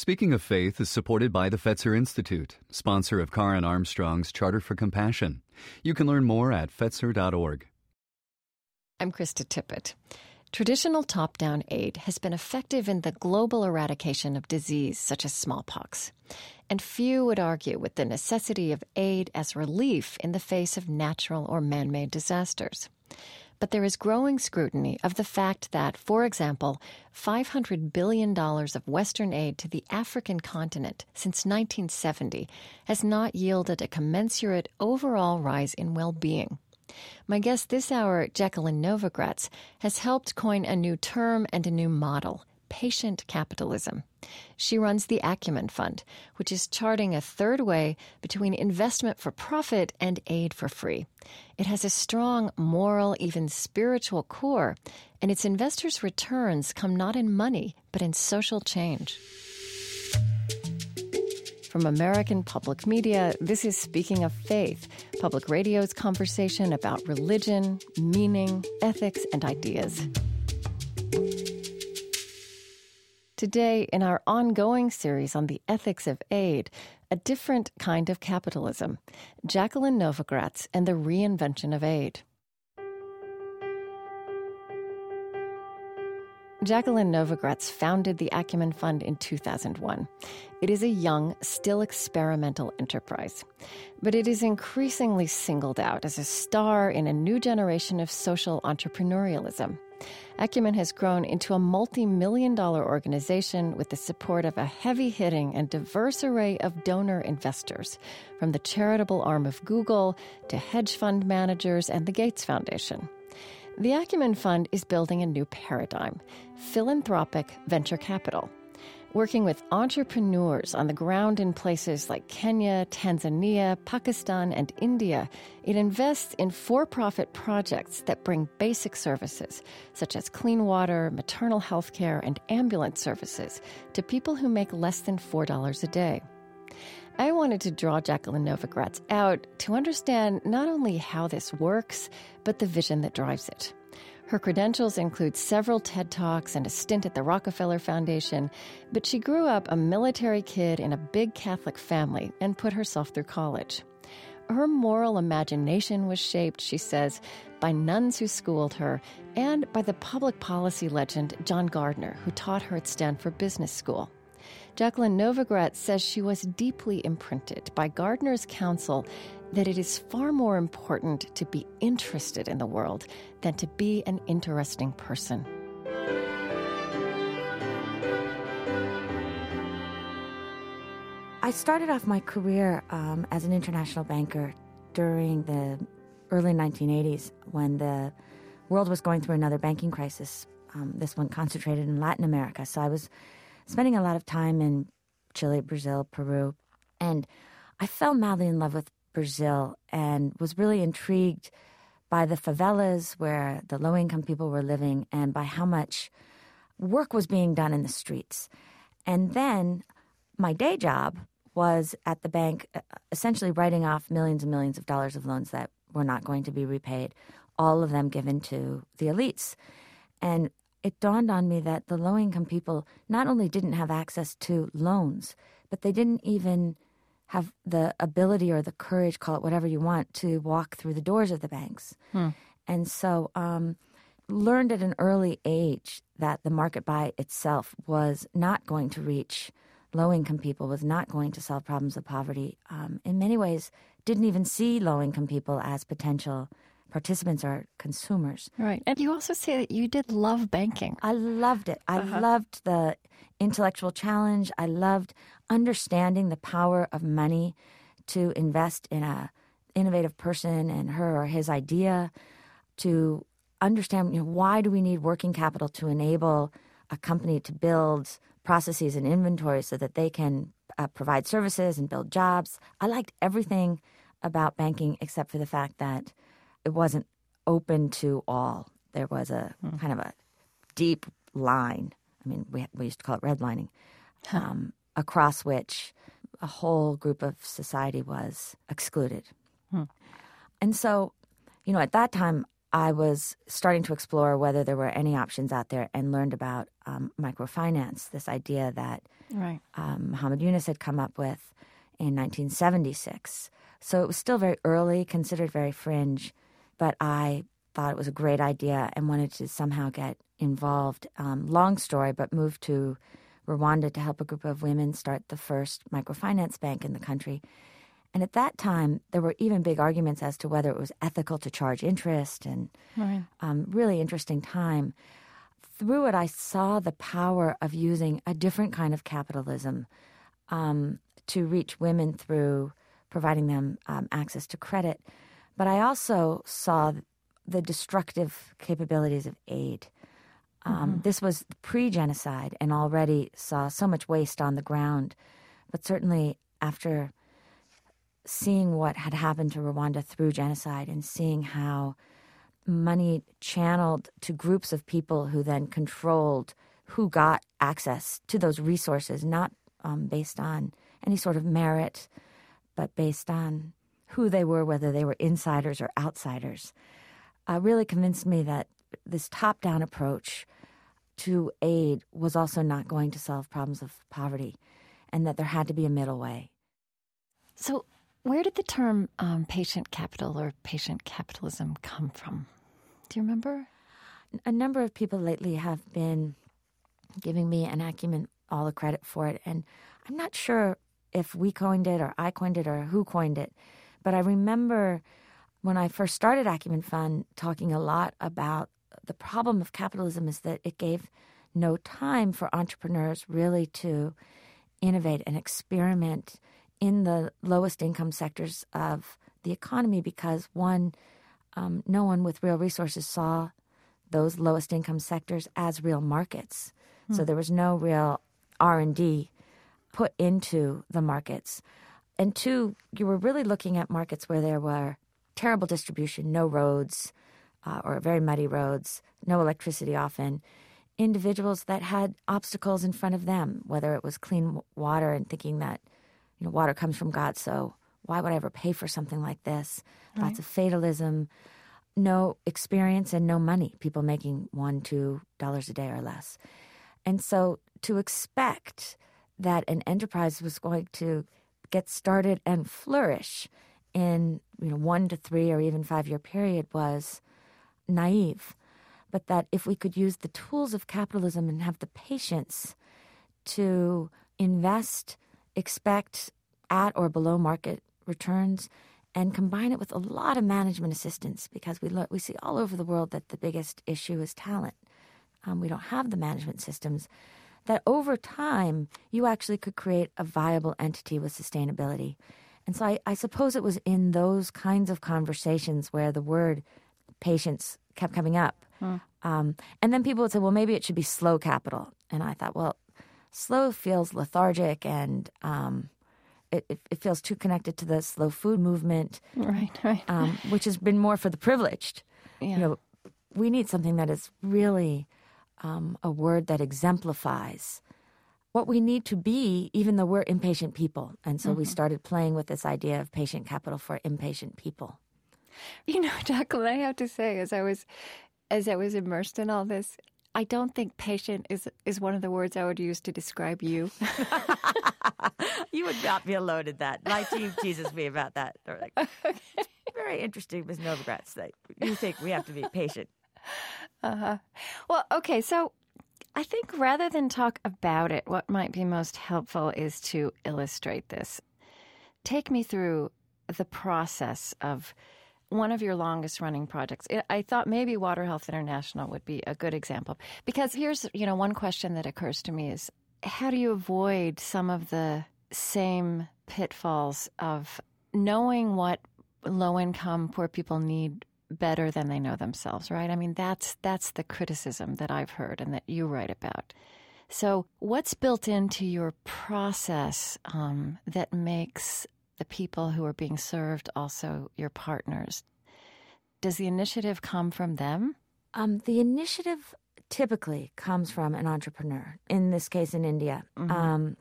Speaking of Faith is supported by the Fetzer Institute, sponsor of Karen Armstrong's Charter for Compassion. You can learn more at fetzer.org. I'm Krista Tippett. Traditional top down aid has been effective in the global eradication of disease such as smallpox. And few would argue with the necessity of aid as relief in the face of natural or man made disasters but there is growing scrutiny of the fact that, for example, $500 billion of Western aid to the African continent since 1970 has not yielded a commensurate overall rise in well being. My guest this hour, Jacqueline Novogratz, has helped coin a new term and a new model patient capitalism. She runs the Acumen Fund, which is charting a third way between investment for profit and aid for free. It has a strong moral, even spiritual core, and its investors' returns come not in money, but in social change. From American Public Media, this is Speaking of Faith, public radio's conversation about religion, meaning, ethics, and ideas. Today, in our ongoing series on the ethics of aid, a different kind of capitalism, Jacqueline Novogratz and the reinvention of aid. Jacqueline Novogratz founded the Acumen Fund in 2001. It is a young, still experimental enterprise. But it is increasingly singled out as a star in a new generation of social entrepreneurialism. Acumen has grown into a multi million dollar organization with the support of a heavy hitting and diverse array of donor investors, from the charitable arm of Google to hedge fund managers and the Gates Foundation. The Acumen Fund is building a new paradigm philanthropic venture capital working with entrepreneurs on the ground in places like Kenya, Tanzania, Pakistan, and India. It invests in for profit projects that bring basic services, such as clean water, maternal health care, and ambulance services, to people who make less than $4 a day. I wanted to draw Jacqueline Novogratz out to understand not only how this works, but the vision that drives it. Her credentials include several TED Talks and a stint at the Rockefeller Foundation, but she grew up a military kid in a big Catholic family and put herself through college. Her moral imagination was shaped, she says, by nuns who schooled her and by the public policy legend John Gardner, who taught her at Stanford Business School. Jacqueline Novogratz says she was deeply imprinted by Gardner's counsel that it is far more important to be interested in the world than to be an interesting person. I started off my career um, as an international banker during the early 1980s when the world was going through another banking crisis. Um, this one concentrated in Latin America. So I was spending a lot of time in Chile, Brazil, Peru, and I fell madly in love with Brazil and was really intrigued by the favelas where the low income people were living and by how much work was being done in the streets. And then my day job was at the bank, essentially writing off millions and millions of dollars of loans that were not going to be repaid, all of them given to the elites. And it dawned on me that the low income people not only didn't have access to loans, but they didn't even have the ability or the courage, call it whatever you want, to walk through the doors of the banks. Hmm. And so, um, learned at an early age that the market by itself was not going to reach low income people, was not going to solve problems of poverty. Um, in many ways, didn't even see low income people as potential participants are consumers. Right. And you also say that you did love banking. I loved it. I uh-huh. loved the intellectual challenge. I loved understanding the power of money to invest in a innovative person and her or his idea to understand you know, why do we need working capital to enable a company to build processes and inventory so that they can uh, provide services and build jobs. I liked everything about banking except for the fact that it wasn't open to all. There was a mm. kind of a deep line. I mean, we we used to call it redlining, huh. um, across which a whole group of society was excluded. Hmm. And so, you know, at that time, I was starting to explore whether there were any options out there and learned about um, microfinance, this idea that right. um, Muhammad Yunus had come up with in 1976. So it was still very early, considered very fringe, but I thought it was a great idea and wanted to somehow get involved. Um, long story, but moved to Rwanda to help a group of women start the first microfinance bank in the country. And at that time, there were even big arguments as to whether it was ethical to charge interest, and right. um, really interesting time. Through it, I saw the power of using a different kind of capitalism um, to reach women through providing them um, access to credit. But I also saw the destructive capabilities of aid. Um, mm-hmm. This was pre genocide and already saw so much waste on the ground. But certainly after seeing what had happened to Rwanda through genocide and seeing how money channeled to groups of people who then controlled who got access to those resources, not um, based on any sort of merit, but based on who they were, whether they were insiders or outsiders, uh, really convinced me that this top down approach to aid was also not going to solve problems of poverty and that there had to be a middle way. So, where did the term um, patient capital or patient capitalism come from? Do you remember? A number of people lately have been giving me and Acumen all the credit for it. And I'm not sure if we coined it or I coined it or who coined it. But I remember when I first started Acumen Fund talking a lot about the problem of capitalism is that it gave no time for entrepreneurs really to innovate and experiment in the lowest income sectors of the economy because one, um, no one with real resources saw those lowest income sectors as real markets. Hmm. So there was no real R and D put into the markets. And two, you were really looking at markets where there were terrible distribution, no roads, uh, or very muddy roads, no electricity often. Individuals that had obstacles in front of them, whether it was clean water and thinking that you know, water comes from God, so why would I ever pay for something like this? Right. Lots of fatalism, no experience, and no money. People making one, two dollars a day or less. And so to expect that an enterprise was going to get started and flourish in you know one to three or even five year period was naive. But that if we could use the tools of capitalism and have the patience to invest expect at or below market returns and combine it with a lot of management assistance because we, lo- we see all over the world that the biggest issue is talent. Um, we don't have the management systems. That over time, you actually could create a viable entity with sustainability. And so I, I suppose it was in those kinds of conversations where the word patience kept coming up. Hmm. Um, and then people would say, well, maybe it should be slow capital. And I thought, well, slow feels lethargic and um, it, it, it, feels too connected to the slow food movement, right? Right. Um, which has been more for the privileged. Yeah. You know, we need something that is really um, a word that exemplifies what we need to be, even though we're impatient people. And so mm-hmm. we started playing with this idea of patient capital for impatient people. You know, Jacqueline, I have to say, as I was as I was immersed in all this, I don't think patient is is one of the words I would use to describe you. you would not be alone in that. My team teases me about that. They're like, very interesting, Ms. Novogratz. That you think we have to be patient. Uh huh. Well, okay. So I think rather than talk about it, what might be most helpful is to illustrate this. Take me through the process of one of your longest running projects. I thought maybe Water Health International would be a good example because here's, you know, one question that occurs to me is how do you avoid some of the same pitfalls of knowing what low income poor people need better than they know themselves, right? I mean, that's that's the criticism that I've heard and that you write about. So, what's built into your process um, that makes the people who are being served also your partners. Does the initiative come from them? Um, the initiative typically comes from an entrepreneur, in this case in India. Mm-hmm. Um,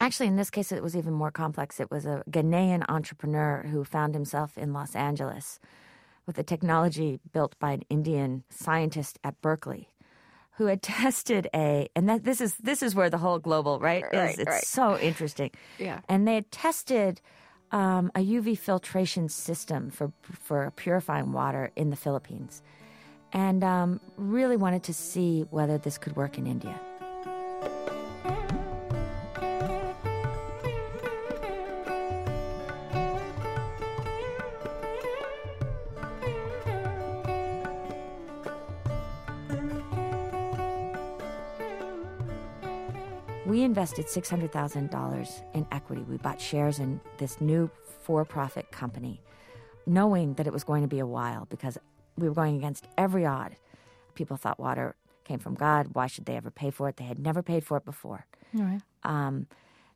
actually, in this case, it was even more complex. It was a Ghanaian entrepreneur who found himself in Los Angeles with a technology built by an Indian scientist at Berkeley who had tested a and that this is this is where the whole global right, right is it's right. so interesting. Yeah. And they had tested um, a UV filtration system for for purifying water in the Philippines, and um, really wanted to see whether this could work in India. Invested $600,000 in equity. We bought shares in this new for profit company, knowing that it was going to be a while because we were going against every odd. People thought water came from God. Why should they ever pay for it? They had never paid for it before. Right. Um,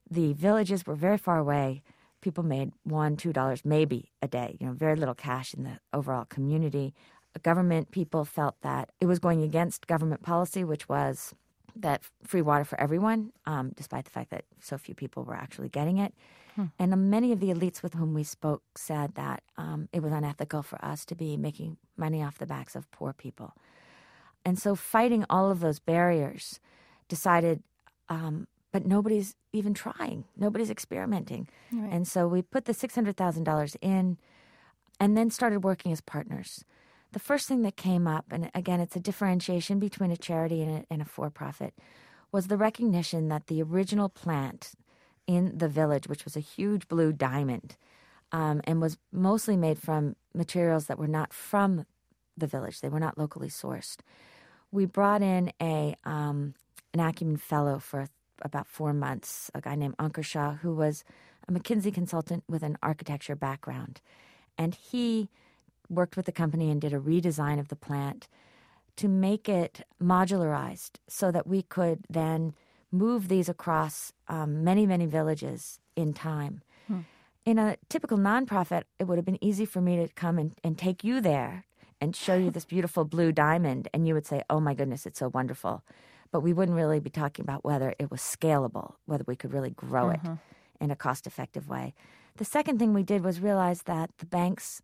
the villages were very far away. People made one, two dollars maybe a day. You know, very little cash in the overall community. Government people felt that it was going against government policy, which was that free water for everyone, um, despite the fact that so few people were actually getting it. Hmm. And many of the elites with whom we spoke said that um, it was unethical for us to be making money off the backs of poor people. And so, fighting all of those barriers, decided, um, but nobody's even trying, nobody's experimenting. Right. And so, we put the $600,000 in and then started working as partners the first thing that came up, and again, it's a differentiation between a charity and a, a for profit, was the recognition that the original plant in the village, which was a huge blue diamond, um, and was mostly made from materials that were not from the village, they were not locally sourced. We brought in a um, an Acumen fellow for about four months, a guy named Ankur Shah, who was a McKinsey consultant with an architecture background, and he worked with the company and did a redesign of the plant to make it modularized so that we could then move these across um, many, many villages in time. Hmm. In a typical nonprofit, it would have been easy for me to come and, and take you there and show you this beautiful blue diamond, and you would say, Oh my goodness, it's so wonderful. But we wouldn't really be talking about whether it was scalable, whether we could really grow mm-hmm. it in a cost effective way. The second thing we did was realize that the banks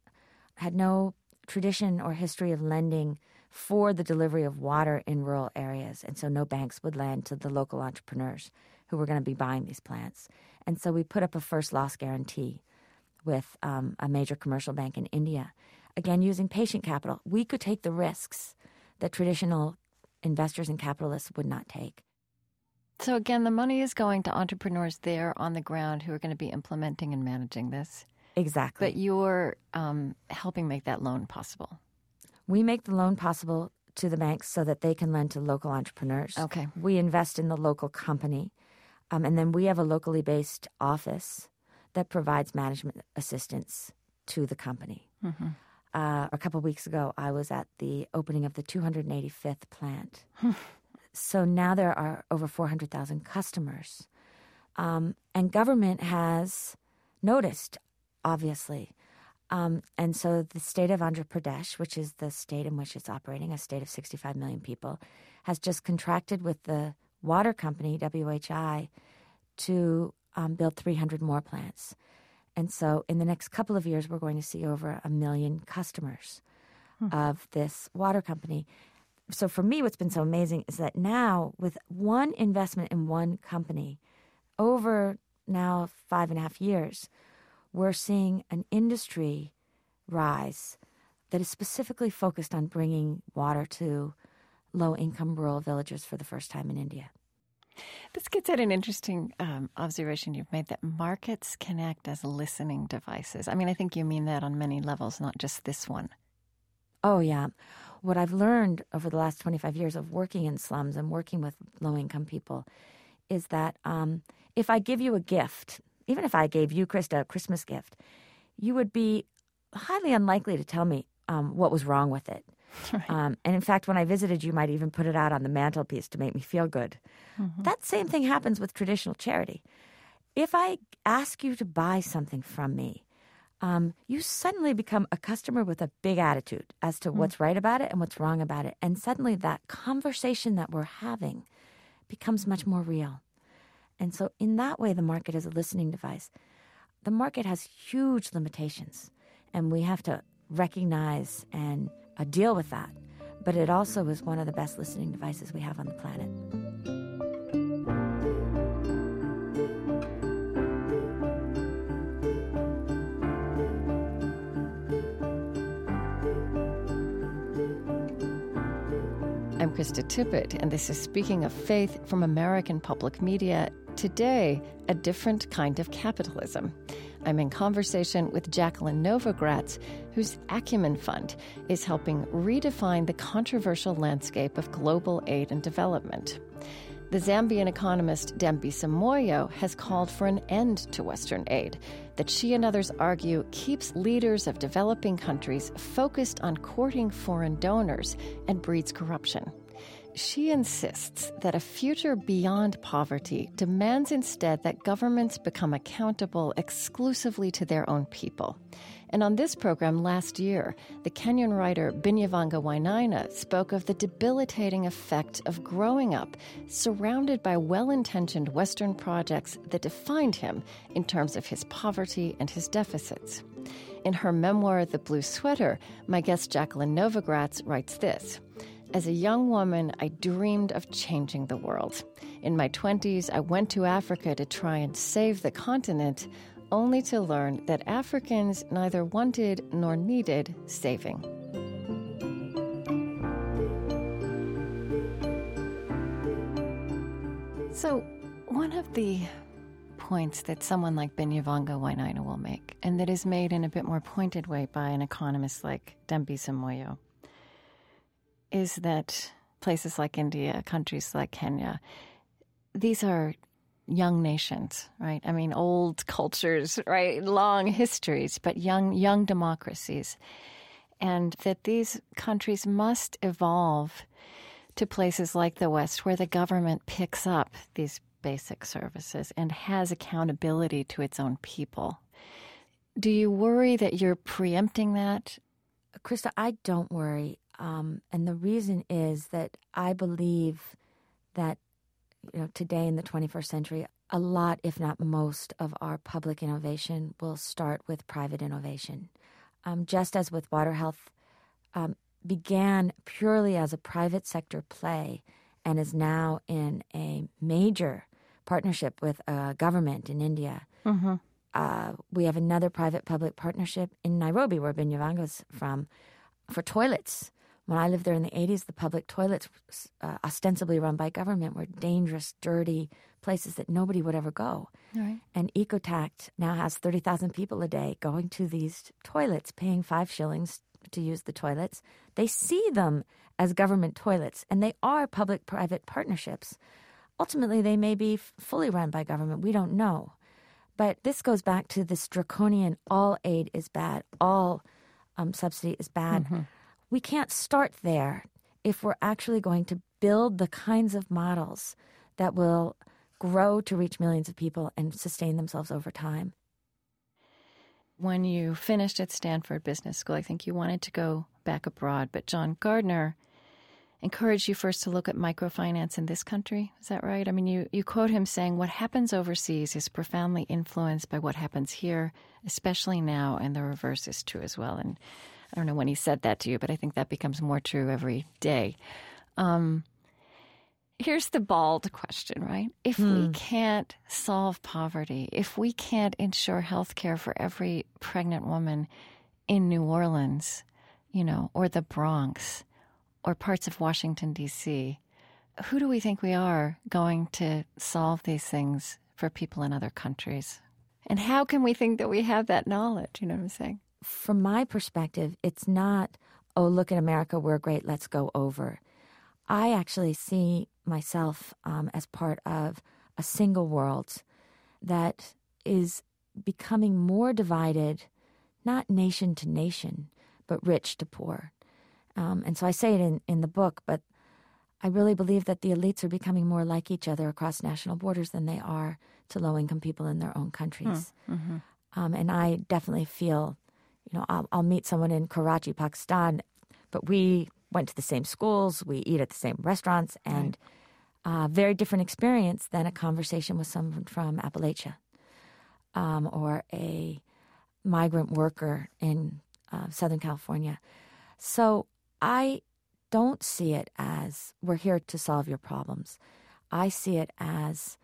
had no tradition or history of lending for the delivery of water in rural areas. And so no banks would lend to the local entrepreneurs who were going to be buying these plants. And so we put up a first loss guarantee with um, a major commercial bank in India. Again, using patient capital, we could take the risks that traditional investors and capitalists would not take. So, again, the money is going to entrepreneurs there on the ground who are going to be implementing and managing this. Exactly. But you're um, helping make that loan possible. We make the loan possible to the banks so that they can lend to local entrepreneurs. Okay. We invest in the local company. Um, and then we have a locally based office that provides management assistance to the company. Mm-hmm. Uh, a couple weeks ago, I was at the opening of the 285th plant. so now there are over 400,000 customers. Um, and government has noticed obviously. Um, and so the state of Andhra Pradesh, which is the state in which it's operating, a state of 65 million people, has just contracted with the water company, WHI, to um, build 300 more plants. And so in the next couple of years, we're going to see over a million customers hmm. of this water company. So for me, what's been so amazing is that now, with one investment in one company, over now five and a half years, we're seeing an industry rise that is specifically focused on bringing water to low income rural villages for the first time in India. This gets at an interesting um, observation you've made that markets can act as listening devices. I mean, I think you mean that on many levels, not just this one. Oh, yeah. What I've learned over the last 25 years of working in slums and working with low income people is that um, if I give you a gift, even if I gave you, Krista, a Christmas gift, you would be highly unlikely to tell me um, what was wrong with it. Right. Um, and in fact, when I visited, you might even put it out on the mantelpiece to make me feel good. Mm-hmm. That same thing happens with traditional charity. If I ask you to buy something from me, um, you suddenly become a customer with a big attitude as to mm what's right about it and what's wrong about it. And suddenly that conversation that we're having becomes much more real. And so, in that way, the market is a listening device. The market has huge limitations, and we have to recognize and uh, deal with that. But it also is one of the best listening devices we have on the planet. I'm Krista Tippett, and this is Speaking of Faith from American Public Media. Today, a different kind of capitalism. I'm in conversation with Jacqueline Novogratz, whose Acumen Fund is helping redefine the controversial landscape of global aid and development. The Zambian economist Dambisa Moyo has called for an end to Western aid that she and others argue keeps leaders of developing countries focused on courting foreign donors and breeds corruption. She insists that a future beyond poverty demands instead that governments become accountable exclusively to their own people. And on this program last year, the Kenyan writer Binyavanga Wainaina spoke of the debilitating effect of growing up surrounded by well intentioned Western projects that defined him in terms of his poverty and his deficits. In her memoir, The Blue Sweater, my guest Jacqueline Novogratz writes this. As a young woman, I dreamed of changing the world. In my 20s, I went to Africa to try and save the continent, only to learn that Africans neither wanted nor needed saving. So, one of the points that someone like Binyavanga Wainaina will make, and that is made in a bit more pointed way by an economist like Dambisa Moyo, is that places like India, countries like Kenya, these are young nations, right? I mean, old cultures, right? Long histories, but young young democracies, and that these countries must evolve to places like the West, where the government picks up these basic services and has accountability to its own people. Do you worry that you're preempting that? Krista, I don't worry. Um, and the reason is that I believe that you know today in the 21st century, a lot, if not most, of our public innovation will start with private innovation. Um, just as with water health, um, began purely as a private sector play and is now in a major partnership with a government in India. Mm-hmm. Uh, we have another private public partnership in Nairobi, where Binyavanga's from, for toilets. When I lived there in the 80s, the public toilets, uh, ostensibly run by government, were dangerous, dirty places that nobody would ever go. Right. And EcoTact now has 30,000 people a day going to these toilets, paying five shillings to use the toilets. They see them as government toilets, and they are public private partnerships. Ultimately, they may be f- fully run by government. We don't know. But this goes back to this draconian all aid is bad, all um, subsidy is bad. Mm-hmm we can't start there if we're actually going to build the kinds of models that will grow to reach millions of people and sustain themselves over time. When you finished at Stanford Business School, I think you wanted to go back abroad, but John Gardner encouraged you first to look at microfinance in this country. Is that right? I mean, you, you quote him saying, What happens overseas is profoundly influenced by what happens here, especially now, and the reverse is true as well. And I don't know when he said that to you, but I think that becomes more true every day. Um, here's the bald question, right? If hmm. we can't solve poverty, if we can't ensure health care for every pregnant woman in New Orleans, you know, or the Bronx, or parts of Washington, D.C., who do we think we are going to solve these things for people in other countries? And how can we think that we have that knowledge? You know what I'm saying? From my perspective, it's not, oh, look at America, we're great, let's go over. I actually see myself um, as part of a single world that is becoming more divided, not nation to nation, but rich to poor. Um, and so I say it in, in the book, but I really believe that the elites are becoming more like each other across national borders than they are to low income people in their own countries. Hmm, mm-hmm. Um, and I definitely feel you know, I'll, I'll meet someone in Karachi, Pakistan, but we went to the same schools, we eat at the same restaurants, and right. uh, very different experience than a conversation with someone from Appalachia um, or a migrant worker in uh, Southern California. So I don't see it as we're here to solve your problems. I see it as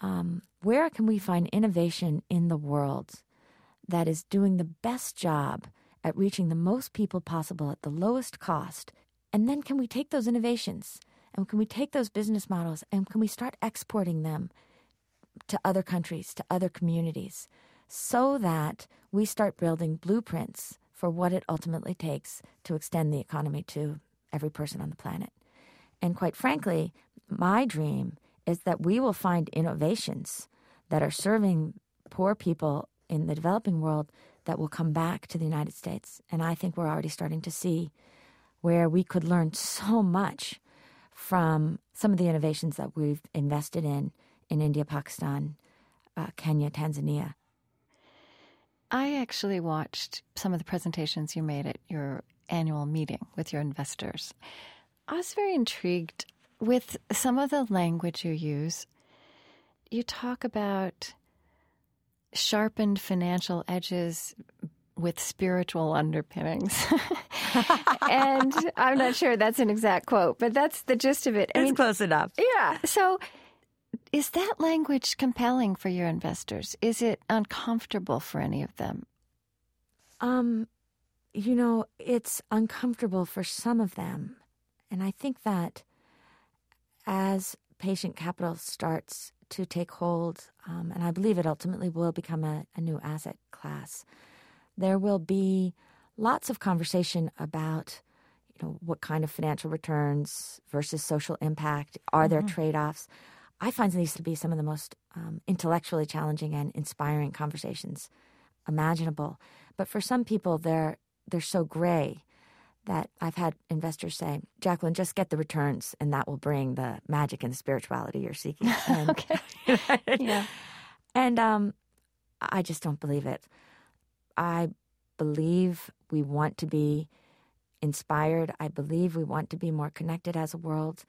um, where can we find innovation in the world that is doing the best job at reaching the most people possible at the lowest cost? And then can we take those innovations and can we take those business models and can we start exporting them to other countries, to other communities, so that we start building blueprints for what it ultimately takes to extend the economy to every person on the planet? And quite frankly, my dream is that we will find innovations that are serving poor people in the developing world that will come back to the United States. And I think we're already starting to see where we could learn so much from some of the innovations that we've invested in in India, Pakistan, uh, Kenya, Tanzania. I actually watched some of the presentations you made at your annual meeting with your investors. I was very intrigued with some of the language you use. You talk about sharpened financial edges with spiritual underpinnings. and I'm not sure that's an exact quote, but that's the gist of it. I it's mean, close enough. Yeah. So is that language compelling for your investors? Is it uncomfortable for any of them? Um, you know, it's uncomfortable for some of them. And I think that as patient capital starts to take hold, um, and I believe it ultimately will become a, a new asset class, there will be lots of conversation about you know what kind of financial returns versus social impact. Are mm-hmm. there trade-offs? I find these to be some of the most um, intellectually challenging and inspiring conversations imaginable. But for some people they're they're so gray that I've had investors say, Jacqueline, just get the returns and that will bring the magic and the spirituality you're seeking. And, okay. yeah. And um, I just don't believe it. I believe we want to be inspired. I believe we want to be more connected as a world.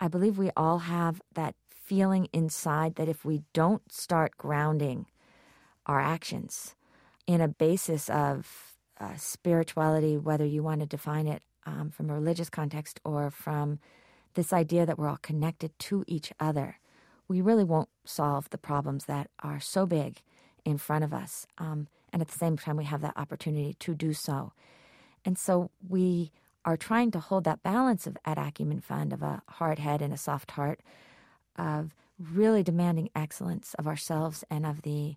I believe we all have that feeling inside that if we don't start grounding our actions in a basis of uh, spirituality, whether you want to define it um, from a religious context or from this idea that we're all connected to each other, we really won't solve the problems that are so big in front of us. Um, and at the same time, we have that opportunity to do so. And so we are trying to hold that balance of at Acumen Fund of a hard head and a soft heart, of really demanding excellence of ourselves and of the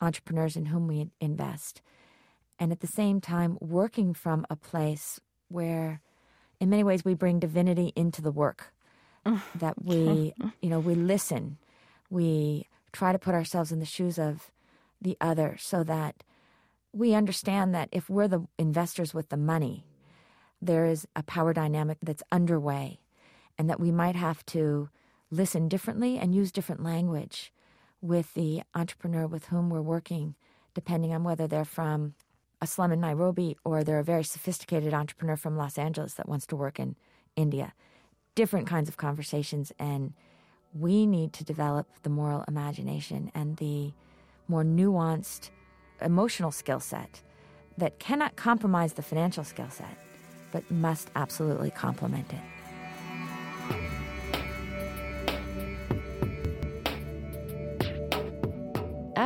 entrepreneurs in whom we invest and at the same time working from a place where in many ways we bring divinity into the work. That we you know we listen. We try to put ourselves in the shoes of the other so that we understand that if we're the investors with the money there is a power dynamic that's underway and that we might have to listen differently and use different language with the entrepreneur with whom we're working depending on whether they're from a slum in Nairobi or they're a very sophisticated entrepreneur from Los Angeles that wants to work in India. Different kinds of conversations. And we need to develop the moral imagination and the more nuanced emotional skill set that cannot compromise the financial skill set, but must absolutely complement it.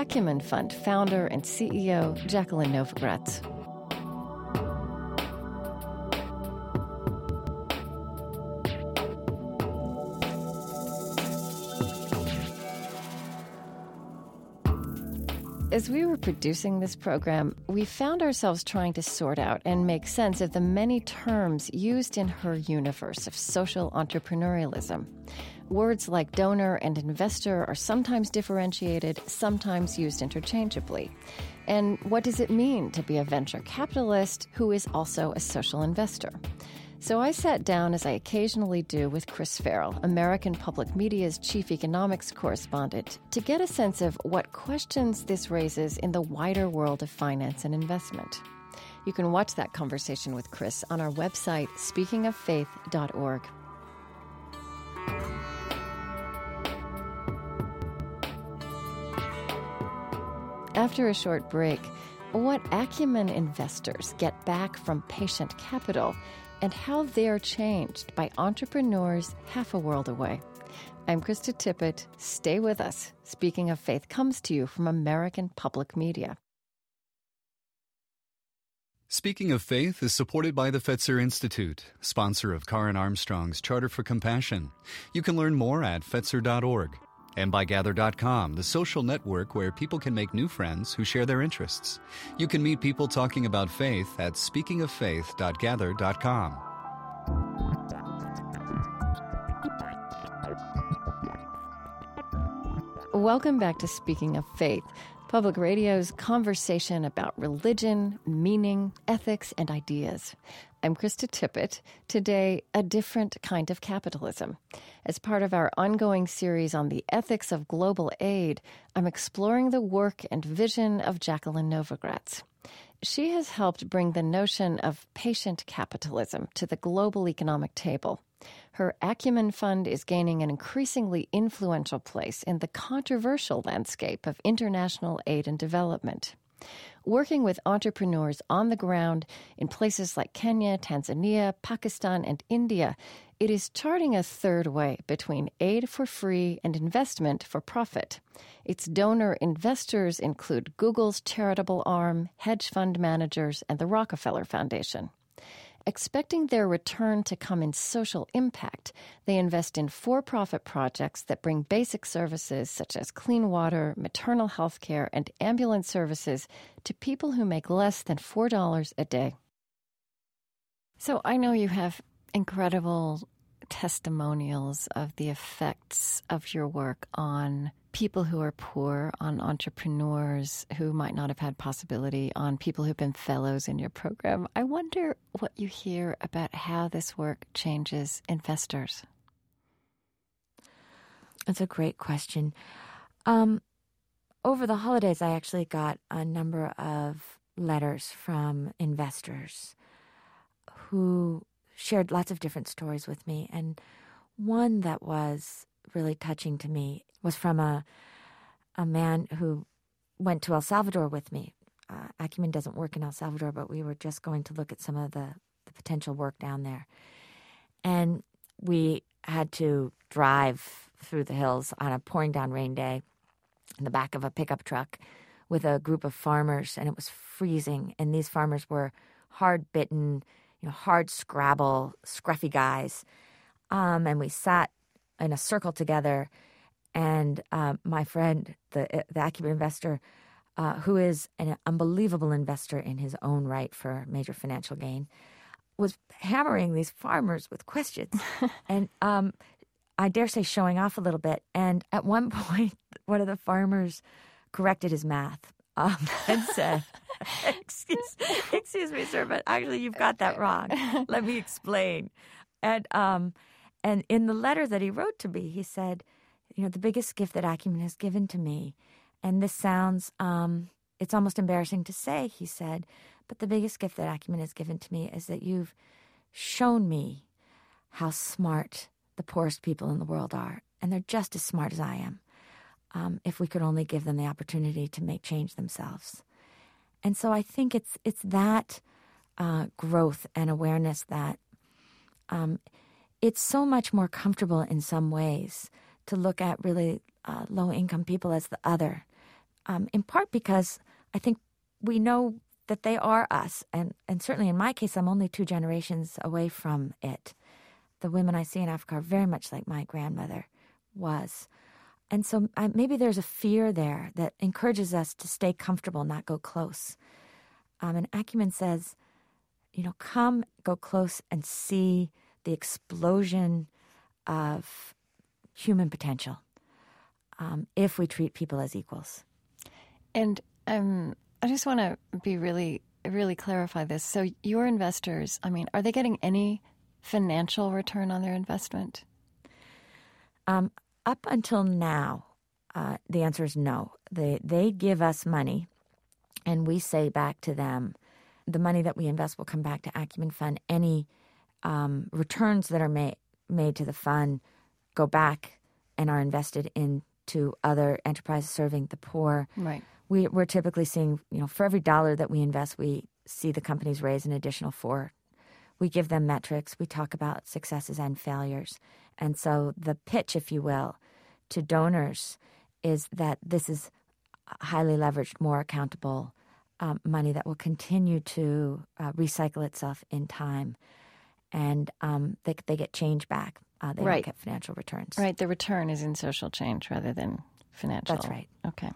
Acumen Fund founder and CEO Jacqueline Novogratz. As we were producing this program, we found ourselves trying to sort out and make sense of the many terms used in her universe of social entrepreneurialism. Words like donor and investor are sometimes differentiated, sometimes used interchangeably. And what does it mean to be a venture capitalist who is also a social investor? So I sat down, as I occasionally do, with Chris Farrell, American Public Media's chief economics correspondent, to get a sense of what questions this raises in the wider world of finance and investment. You can watch that conversation with Chris on our website, speakingoffaith.org. After a short break, what acumen investors get back from patient capital and how they're changed by entrepreneurs half a world away. I'm Krista Tippett. Stay with us. Speaking of Faith comes to you from American Public Media. Speaking of Faith is supported by the Fetzer Institute, sponsor of Karen Armstrong's Charter for Compassion. You can learn more at Fetzer.org and by Gather.com, the social network where people can make new friends who share their interests. You can meet people talking about faith at speakingoffaith.gather.com. Welcome back to Speaking of Faith, Public Radio's conversation about religion, meaning, ethics, and ideas. I'm Krista Tippett. Today, a different kind of capitalism. As part of our ongoing series on the ethics of global aid, I'm exploring the work and vision of Jacqueline Novogratz. She has helped bring the notion of patient capitalism to the global economic table. Her Acumen Fund is gaining an increasingly influential place in the controversial landscape of international aid and development. Working with entrepreneurs on the ground in places like Kenya, Tanzania, Pakistan, and India, it is charting a third way between aid for free and investment for profit. Its donor investors include Google's charitable arm, hedge fund managers, and the Rockefeller Foundation. Expecting their return to come in social impact, they invest in for profit projects that bring basic services such as clean water, maternal health care, and ambulance services to people who make less than $4 a day. So I know you have incredible testimonials of the effects of your work on people who are poor, on entrepreneurs who might not have had possibility, on people who've been fellows in your program. I wonder what you hear about how this work changes investors. That's a great question. Um, over the holidays, I actually got a number of letters from investors who shared lots of different stories with me. And one that was really touching to me was from a a man who went to El Salvador with me. Uh, Acumen doesn't work in El Salvador, but we were just going to look at some of the, the potential work down there. And we had to drive through the hills on a pouring down rain day in the back of a pickup truck with a group of farmers, and it was freezing. And these farmers were hard bitten, you know, hard scrabble, scruffy guys. Um, and we sat in a circle together and um, my friend, the the Acumen investor, uh, who is an unbelievable investor in his own right for major financial gain, was hammering these farmers with questions, and um, I dare say showing off a little bit. And at one point, one of the farmers corrected his math um, and said. excuse, excuse me, sir, but actually you've got that wrong. Let me explain. And um, and in the letter that he wrote to me, he said, you know, the biggest gift that Acumen has given to me. And this sounds, um, it's almost embarrassing to say, he said, but the biggest gift that Acumen has given to me is that you've shown me how smart the poorest people in the world are. And they're just as smart as I am, um, if we could only give them the opportunity to make change themselves. And so I think it's, it's that uh, growth and awareness that um, it's so much more comfortable in some ways to look at really uh, low income people as the other, um, in part because I think we know that they are us. And, and certainly in my case, I'm only two generations away from it. The women I see in Africa are very much like my grandmother was. And so I, maybe there's a fear there that encourages us to stay comfortable, not go close. Um, and Acumen says, you know, come, go close and see the explosion of human potential um, if we treat people as equals. And um, I just want to be really, really clarify this. So, your investors, I mean, are they getting any financial return on their investment? Um, up until now, uh, the answer is no. They they give us money, and we say back to them, the money that we invest will come back to Acumen Fund. Any um, returns that are made made to the fund go back and are invested into other enterprises serving the poor. Right. we, we're typically seeing, you know, for every dollar that we invest, we see the companies raise an additional four. We give them metrics. We talk about successes and failures. And so the pitch, if you will, to donors is that this is highly leveraged, more accountable um, money that will continue to uh, recycle itself in time. And um, they, they get change back. Uh, they right. don't get financial returns. Right. The return is in social change rather than financial. That's right. Okay.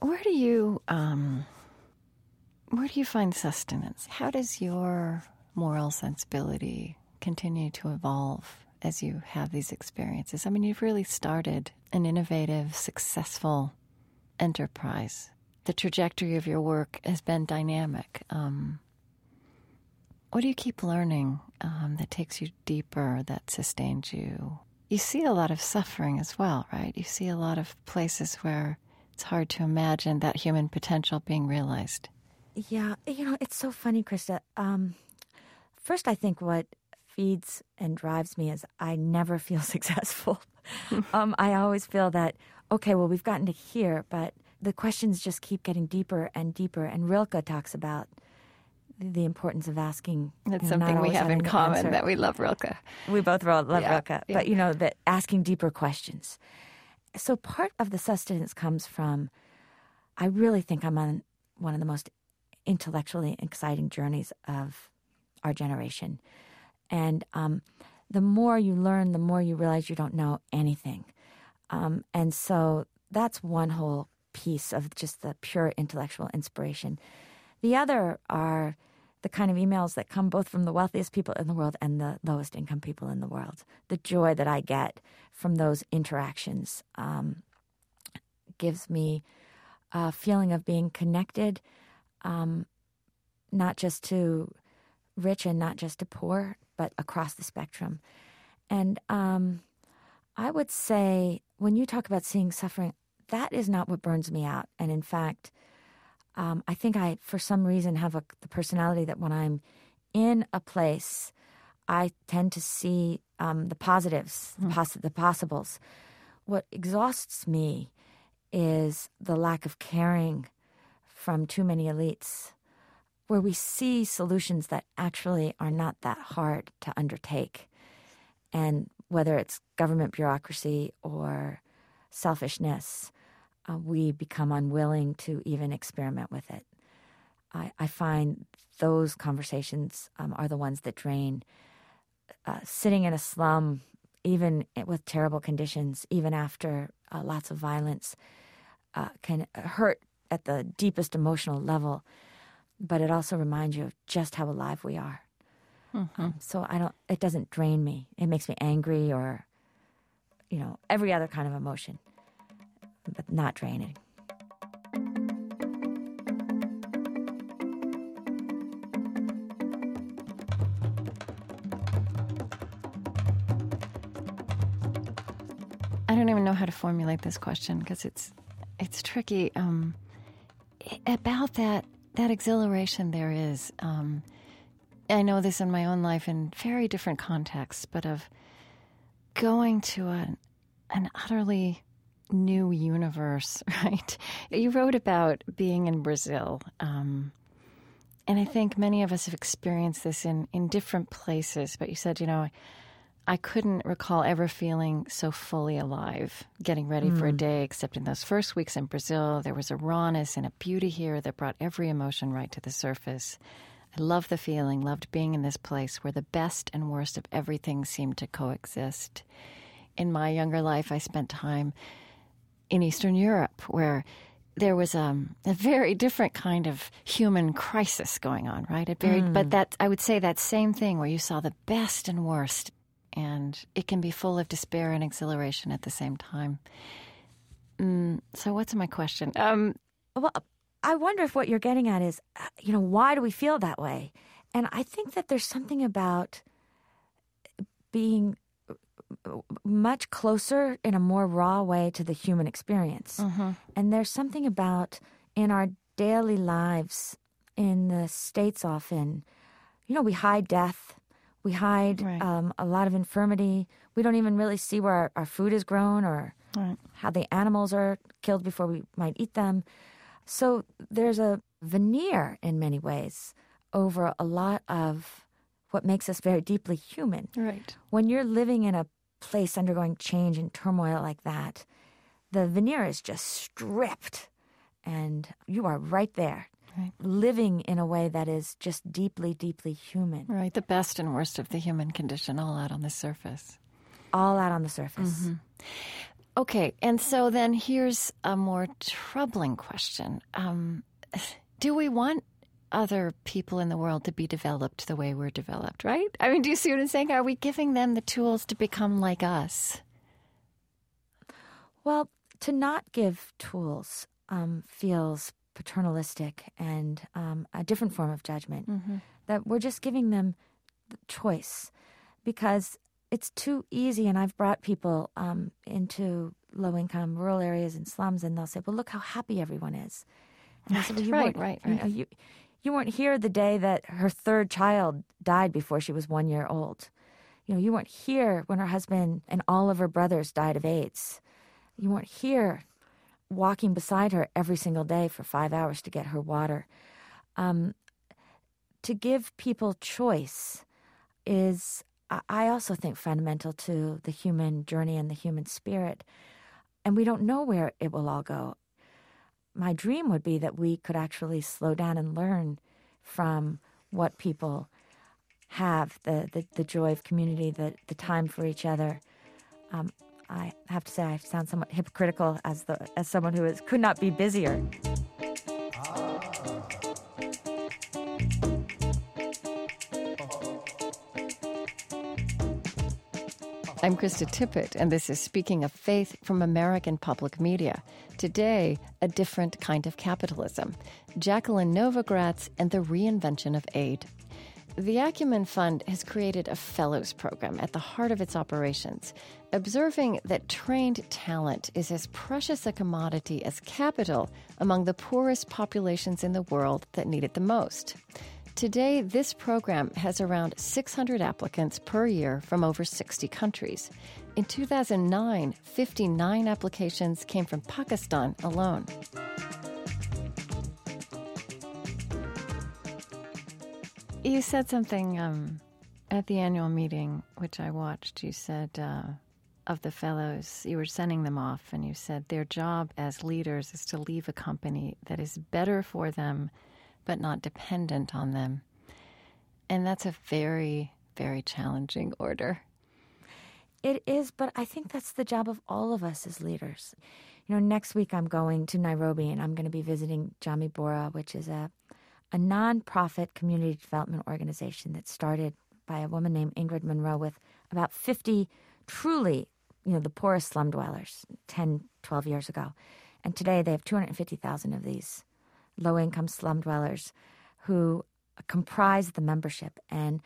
Where do you um, where do you find sustenance? How does your moral sensibility continue to evolve as you have these experiences? I mean, you've really started an innovative, successful enterprise. The trajectory of your work has been dynamic. Um, what do you keep learning um, that takes you deeper, that sustains you? You see a lot of suffering as well, right? You see a lot of places where it's hard to imagine that human potential being realized. Yeah, you know, it's so funny, Krista. Um, first, I think what feeds and drives me is I never feel successful. um, I always feel that, okay, well, we've gotten to here, but the questions just keep getting deeper and deeper. And Rilke talks about the importance of asking. That's you know, something we have in common answer. that we love Rilke. We both love Yeah, Rilke, yeah. but you know that asking deeper questions. So part of the sustenance comes from. I really think I'm on one of the most intellectually exciting journeys of our generation, and um, the more you learn, the more you realize you don't know anything, um, and so that's one whole piece of just the pure intellectual inspiration. The other are the kind of emails that come both from the wealthiest people in the world and the lowest income people in the world. The joy that I get from those interactions um, gives me a feeling of being connected, um, not just to rich and not just to poor, but across the spectrum. And um, I would say when you talk about seeing suffering, that is not what burns me out. And in fact, um, I think I, for some reason, have a, the personality that when I'm in a place, I tend to see um, the positives, the, poss- the possibles. What exhausts me is the lack of caring from too many elites, where we see solutions that actually are not that hard to undertake. And whether it's government bureaucracy or selfishness, uh, we become unwilling to even experiment with it. I, I find those conversations um, are the ones that drain. Uh, sitting in a slum, even with terrible conditions, even after uh, lots of violence, uh, can hurt at the deepest emotional level. But it also reminds you of just how alive we are. Um, so I don't. It doesn't drain me. It makes me angry, or you know, every other kind of emotion, but not draining. I don't even know how to formulate this question because it's it's tricky. Um, about that that exhilaration there is. Um, I know this in my own life in very different contexts, but of going to a, an utterly new universe, right? You wrote about being in Brazil. Um, and I think many of us have experienced this in, in different places, but you said, you know, I couldn't recall ever feeling so fully alive, getting ready for a day, except in those first weeks in Brazil. There was a rawness and a beauty here that brought every emotion right to the surface. I loved the feeling, loved being in this place where the best and worst of everything seemed to coexist. In my younger life, I spent time in Eastern Europe where there was um, a very different kind of human crisis going on, right? It very, But that I would say that same thing where you saw the best and worst, and it can be full of despair and exhilaration at the same time. Mm, so, what's my question? Um, Well, I wonder if what you're getting at is, uh, you know, why do we feel that way? And I think that there's something about being much closer in a more raw way to the human experience. And there's something about in our daily lives in the States often, you know, we hide death, We hide Right. um, a lot of infirmity. We don't even really see where our, our food is grown or Right. how the animals are killed before we might eat them. So there's a veneer in many ways over a lot of what makes us very deeply human. Right. When you're living in a place undergoing change and turmoil like that, the veneer is just stripped and you are right there. Right. Living in a way that is just deeply, deeply human, Right. The best and worst of the human condition all out on the surface. all out on the surface. Okay, and so then here's a more troubling question. Um, do we want other people in the world to be developed the way we're developed, right? I mean, do you see what I'm saying? Are we giving them the tools to become like us? Well, to not give tools um, feels paternalistic and um, a different form of judgment. That we're just giving them the choice because it's too easy. And I've brought people um, into low income rural areas and slums, and they'll say, "Well, look how happy everyone is." And I said, well, Right, weren't- right, you right. know, you, you weren't here the day that her third child died before she was one year old. You know, you weren't here when her husband and all of her brothers died of AIDS. You weren't here walking beside her every single day for five hours to get her water. Um, to give people choice is, I- I also think, fundamental to the human journey and the human spirit. And we don't know where it will all go. My dream would be that we could actually slow down and learn from what people have the, the, the joy of community, the, the time for each other. Um, I have to say, I sound somewhat hypocritical as the as someone who is could not be busier. I'm Krista Tippett, and this is Speaking of Faith from American Public Media. Today, a different kind of capitalism Jacqueline Novogratz and the reinvention of aid. The Acumen Fund has created a fellows program at the heart of its operations, observing that trained talent is as precious a commodity as capital among the poorest populations in the world that need it the most. Today, this program has around 600 applicants per year from over 60 countries. In 2009, 59 applications came from Pakistan alone. You said something um, at the annual meeting, which I watched. You said uh, of the fellows, you were sending them off, and you said their job as leaders is to leave a company that is better for them, but not dependent on them. And that's a very, very challenging order. It is, but I think that's the job of all of us as leaders. You know, next week I'm going to Nairobi and I'm going to be visiting Jamii Bora, which is a a nonprofit community development organization that started by a woman named Ingrid Munro with about 50 truly, you know, the poorest slum dwellers 10, 12 years ago. And today they have 250,000 of these low income slum dwellers who comprise the membership. And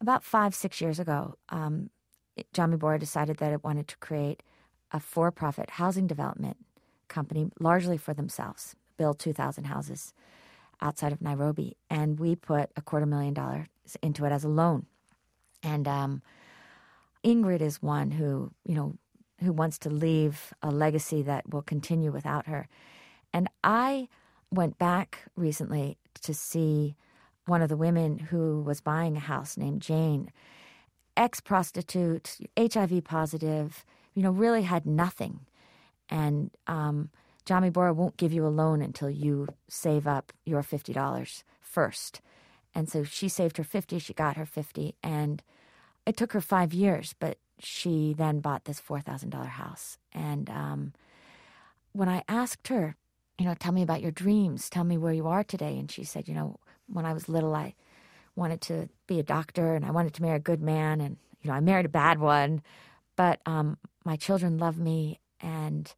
about five, six years ago, um, Jamii Bora decided that it wanted to create a for profit housing development company largely for themselves, build 2,000 houses outside of Nairobi. And we put a quarter million dollars into it as a loan. And um, Ingrid is one who, you know, who wants to leave a legacy that will continue without her. And I went back recently to see one of the women who was buying a house named Jane, ex prostitute, HIV positive, you know, really had nothing. And um, Jamii Bora won't give you a loan until you save up your $50 first. And so she saved her 50, she got her 50, and it took her five years, but she then bought this $4,000 house. And um, when I asked her, you know, tell me about your dreams, tell me where you are today, and she said, you know, when I was little, I wanted to be a doctor and I wanted to marry a good man, and, you know, I married a bad one, but um, my children love me, and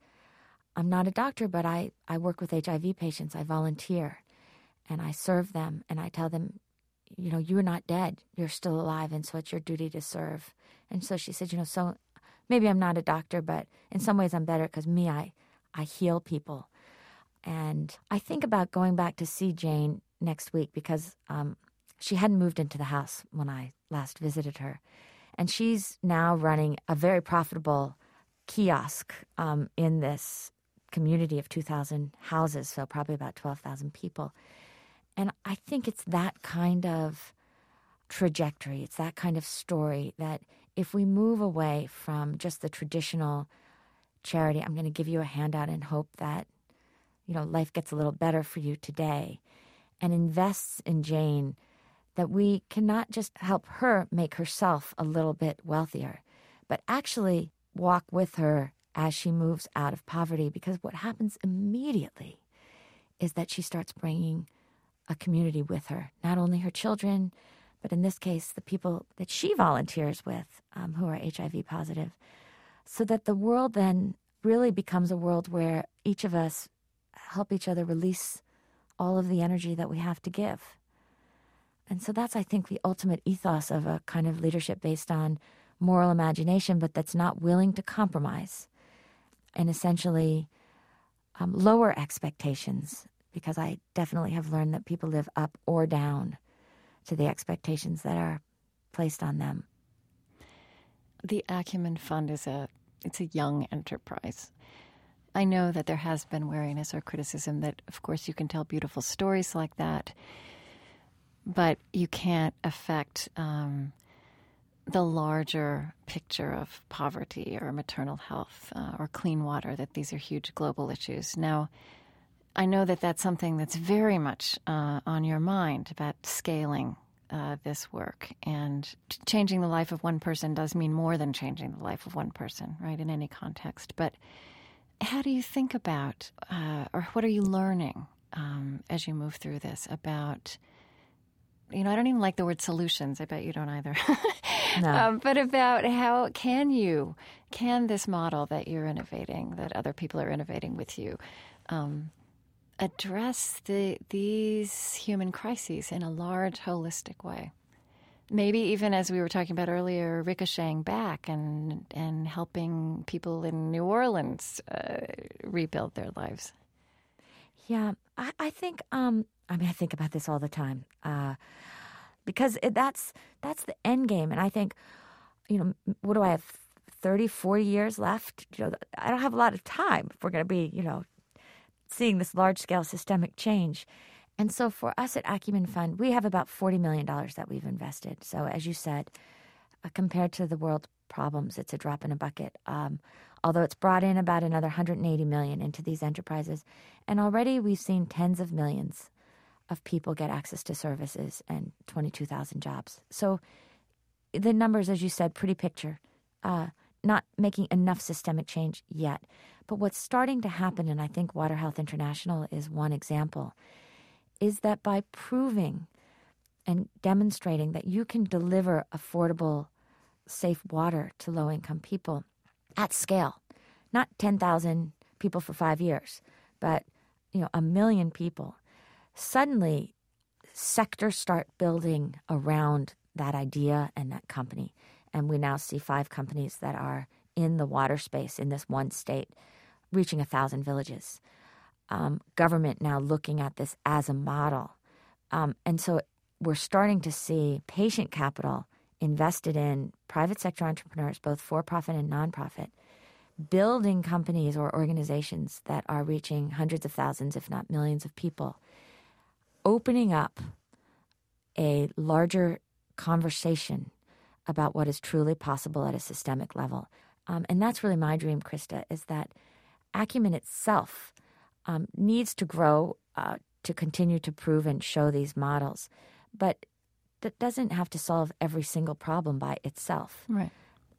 I'm not a doctor, but I, I work with HIV patients, I volunteer, and I serve them, and I tell them, you know, you're not dead. You're still alive. And so it's your duty to serve. And so she said, you know, so maybe I'm not a doctor, but in some ways I'm better because me, I, I heal people. And I think about going back to see Jane next week because um, She hadn't moved into the house when I last visited her. And she's now running a very profitable kiosk um, in this community of 2,000 houses, so probably about 12,000 people. And I think it's that kind of trajectory, it's that kind of story that if we move away from just the traditional charity, I'm going to give you a handout and hope that, you know, life gets a little better for you today, and invests in Jane that we cannot just help her make herself a little bit wealthier, but actually walk with her as she moves out of poverty. Because what happens immediately is that she starts bringing a community with her, not only her children, but in this case, the people that she volunteers with um, who are HIV positive, so that the world then really becomes a world where each of us help each other release all of the energy that we have to give. And so that's, I think, the ultimate ethos of a kind of leadership based on moral imagination, but that's not willing to compromise and essentially um, lower expectations, because I definitely have learned that people live up or down to the expectations that are placed on them. The Acumen Fund is a it's a young enterprise. I know that there has been wariness or criticism that, of course, you can tell beautiful stories like that, but you can't affect um, the larger picture of poverty or maternal health uh, or clean water, that these are huge global issues. Now, I know that that's something that's very much uh, on your mind about scaling uh, this work. And changing the life of one person does mean more than changing the life of one person, right, in any context. But how do you think about, uh, or what are you learning um, as you move through this about? You know, I don't even like the word solutions. I bet you don't either. no. Um, but about how can you, can this model that you're innovating, that other people are innovating with you, um, address the, these human crises in a large, holistic way. Maybe even as we were talking about earlier, ricocheting back and and helping people in New Orleans uh, rebuild their lives. Yeah, I, I think. Um, I mean, I think about this all the time uh, because it, that's that's the end game, and I think, you know, what do I have? 30, 40 years left. You know, I don't have a lot of time if we're going to be, you know, seeing this large scale systemic change. And so for us at Acumen Fund, we have about $40 million that we've invested. So, as you said, uh, compared to the world problems, it's a drop in a bucket. Um, although it's brought in about another 180 million into these enterprises. And already we've seen tens of millions of people get access to services and 22,000 jobs. So the numbers, as you said, pretty picture. Uh, not making enough systemic change yet. But what's starting to happen, and I think Water Health International is one example, is that by proving and demonstrating that you can deliver affordable, safe water to low income people at scale, not 10,000 people for five years, but you know, a million people, suddenly sectors start building around that idea and that company. And we now see five companies that are in the water space in this one state reaching a thousand villages. Um, government now looking at this as a model. Um, and so we're starting to see patient capital invested in private sector entrepreneurs, both for profit and nonprofit, building companies or organizations that are reaching hundreds of thousands, if not millions of people, opening up a larger conversation about what is truly possible at a systemic level. Um, and that's really my dream, Krista, is that acumen itself um, needs to grow uh, to continue to prove and show these models, but that doesn't have to solve every single problem by itself. Right.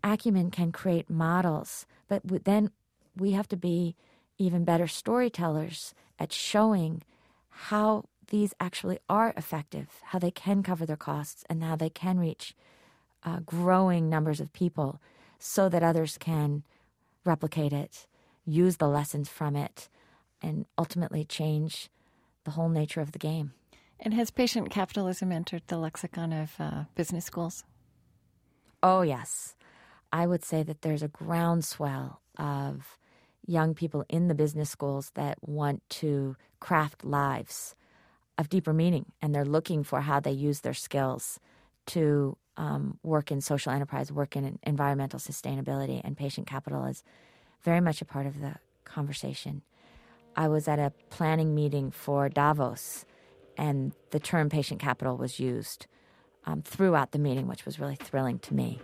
Acumen can create models, but then we have to be even better storytellers at showing how these actually are effective, how they can cover their costs, and how they can reach uh, growing numbers of people so that others can replicate it use the lessons from it, and ultimately change the whole nature of the game. And has patient capitalism entered the lexicon of uh, business schools? Oh, yes. I would say that there's a groundswell of young people in the business schools that want to craft lives of deeper meaning, and they're looking for how they use their skills to um, work in social enterprise, work in environmental sustainability, and patient capital is very much a part of the conversation. I was at a planning meeting for Davos, and the term patient capital was used um, throughout the meeting, which was really thrilling to me.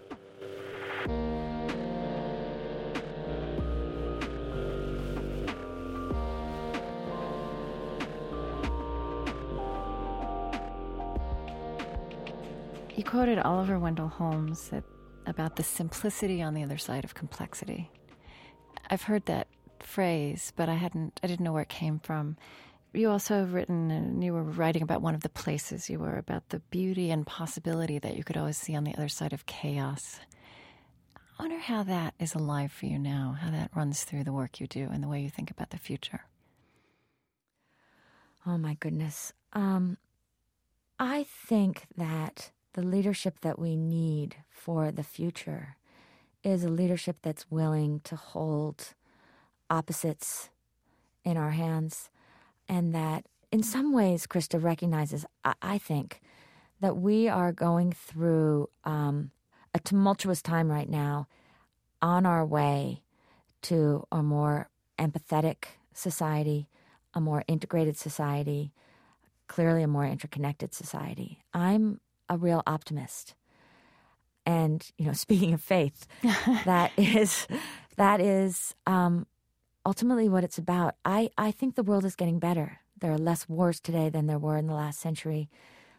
You quoted Oliver Wendell Holmes that, about the simplicity on the other side of complexity. I've heard that phrase, but I hadn't I didn't know where it came from. You also have written and you were writing about one of the places you were about the beauty and possibility that you could always see on the other side of chaos. I wonder how that is alive for you now, how that runs through the work you do and the way you think about the future. Oh my goodness. Um, I think that the leadership that we need for the future is a leadership that's willing to hold opposites in our hands, and that in some ways, Krista recognizes, I, think, that we are going through um, a tumultuous time right now on our way to a more empathetic society, a more integrated society, clearly a more interconnected society. I'm a real optimist. And you know, speaking of faith, that is that is um, ultimately what it's about. I, I think the world is getting better. There are less wars today than there were in the last century.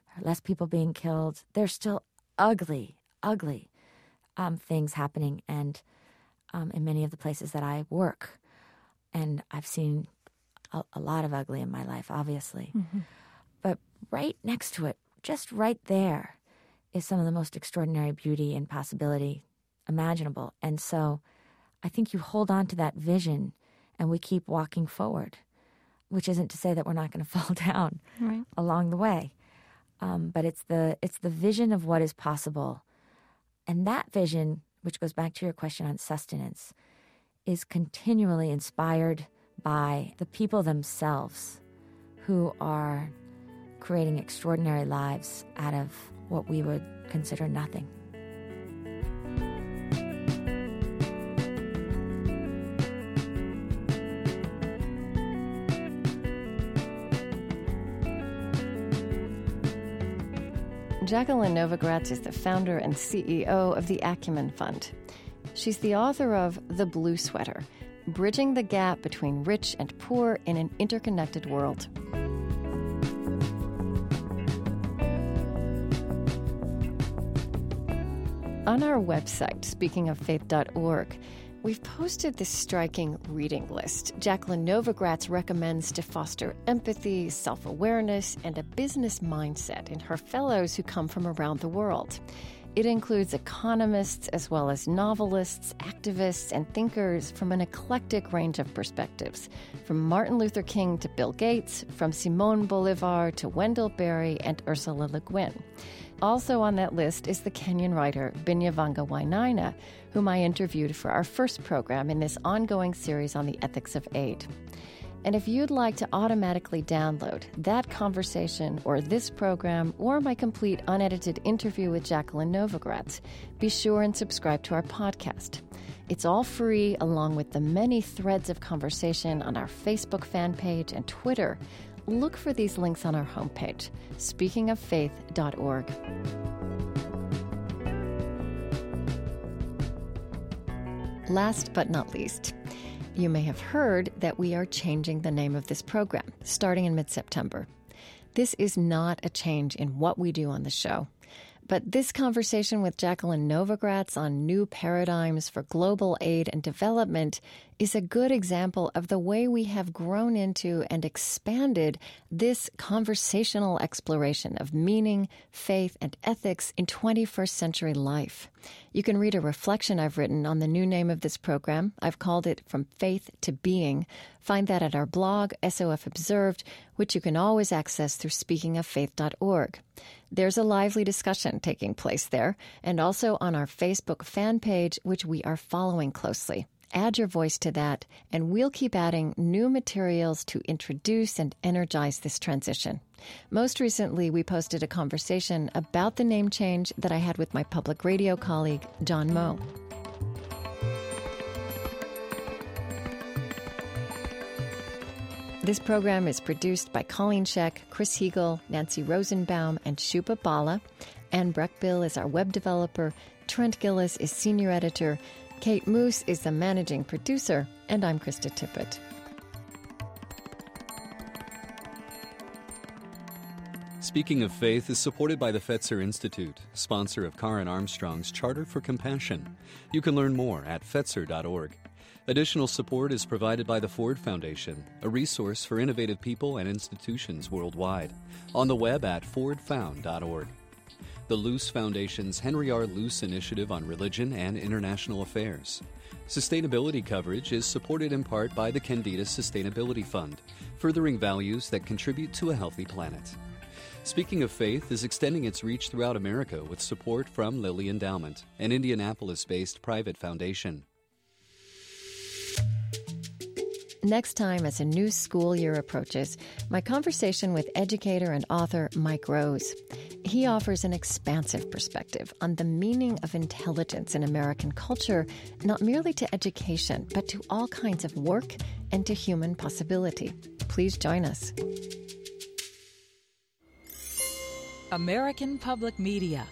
There are less people being killed. There's still ugly, ugly um, things happening, and um, in many of the places that I work, and I've seen a, a lot of ugly in my life, obviously. Mm-hmm. But right next to it, just right there is some of the most extraordinary beauty and possibility imaginable. And so I think you hold on to that vision and we keep walking forward, which isn't to say that we're not going to fall down right. along the way. Um, but it's the it's the vision of what is possible, and that vision, which goes back to your question on sustenance, is continually inspired by the people themselves, who are creating extraordinary lives out of what we would consider nothing. Jacqueline Novogratz is the founder and CEO of the Acumen Fund. She's the author of The Blue Sweater Bridging the Gap Between Rich and Poor in an Interconnected World. On our website, speakingoffaith.org, we've posted this striking reading list Jacqueline Novogratz recommends to foster empathy, self awareness, and a business mindset in her fellows who come from around the world. It includes economists as well as novelists, activists, and thinkers from an eclectic range of perspectives, from Martin Luther King to Bill Gates, from Simón Bolívar to Wendell Berry and Ursula Le Guin. Also on that list is the Kenyan writer Binyavanga Wainaina, whom I interviewed for our first program in this ongoing series on the ethics of aid. And if you'd like to automatically download that conversation or this program or my complete unedited interview with Jacqueline Novogratz, be sure and subscribe to our podcast. It's all free, along with the many threads of conversation on our Facebook fan page and Twitter look for these links on our homepage, speakingoffaith.org. Last but not least, you may have heard that we are changing the name of this program starting in mid September. This is not a change in what we do on the show. But this conversation with Jacqueline Novogratz on new paradigms for global aid and development is a good example of the way we have grown into and expanded this conversational exploration of meaning, faith, and ethics in 21st century life. You can read a reflection I've written on the new name of this program. I've called it From Faith to Being. Find that at our blog, SOF Observed, which you can always access through speakingoffaith.org. There's a lively discussion taking place there, and also on our Facebook fan page, which we are following closely. Add your voice to that, and we'll keep adding new materials to introduce and energize this transition. Most recently, we posted a conversation about the name change that I had with my public radio colleague, John Moe. This program is produced by Colleen Scheck, Chris Heagle, Nancy Rosenbaum, and Shubha Bala. Anne Breckbill is our web developer. Trent Gilliss is senior editor. Kate Moos is the managing producer. And I'm Krista Tippett. Speaking of Faith is supported by the Fetzer Institute, sponsor of Karen Armstrong's Charter for Compassion. You can learn more at fetzer.org. Additional support is provided by the Ford Foundation, a resource for innovative people and institutions worldwide, on the web at fordfound.org. The Luce Foundation's Henry R. Luce Initiative on Religion and International Affairs. Sustainability coverage is supported in part by the Kendeda Sustainability Fund, furthering values that contribute to a healthy planet. Speaking of Faith is extending its reach throughout America with support from Lilly Endowment, an Indianapolis based private foundation. Next time, as a new school year approaches, my conversation with educator and author Mike Rose. He offers an expansive perspective on the meaning of intelligence in American culture, not merely to education, but to all kinds of work and to human possibility. Please join us. American Public Media